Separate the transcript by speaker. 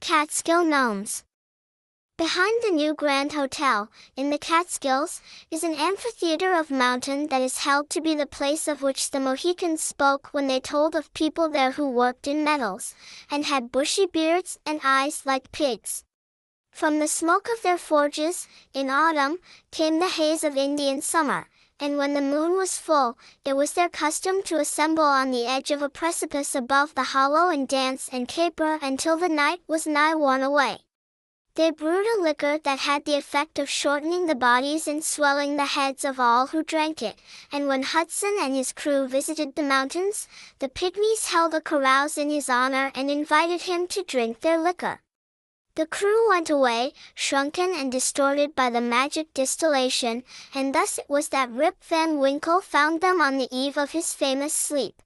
Speaker 1: Catskill Gnomes Behind the new Grand Hotel, in the Catskills, is an amphitheater of mountain that is held to be the place of which the Mohicans spoke when they told of people there who worked in metals, and had bushy beards and eyes like pigs. From the smoke of their forges, in autumn, came the haze of Indian summer, and when the moon was full, it was their custom to assemble on the edge of a precipice above the hollow and dance and caper until the night was nigh worn away. They brewed a liquor that had the effect of shortening the bodies and swelling the heads of all who drank it, and when Hudson and his crew visited the mountains, the pygmies held a carouse in his honor and invited him to drink their liquor. The crew went away, shrunken and distorted by the magic distillation, and thus it was that Rip Van Winkle found them on the eve of his famous sleep.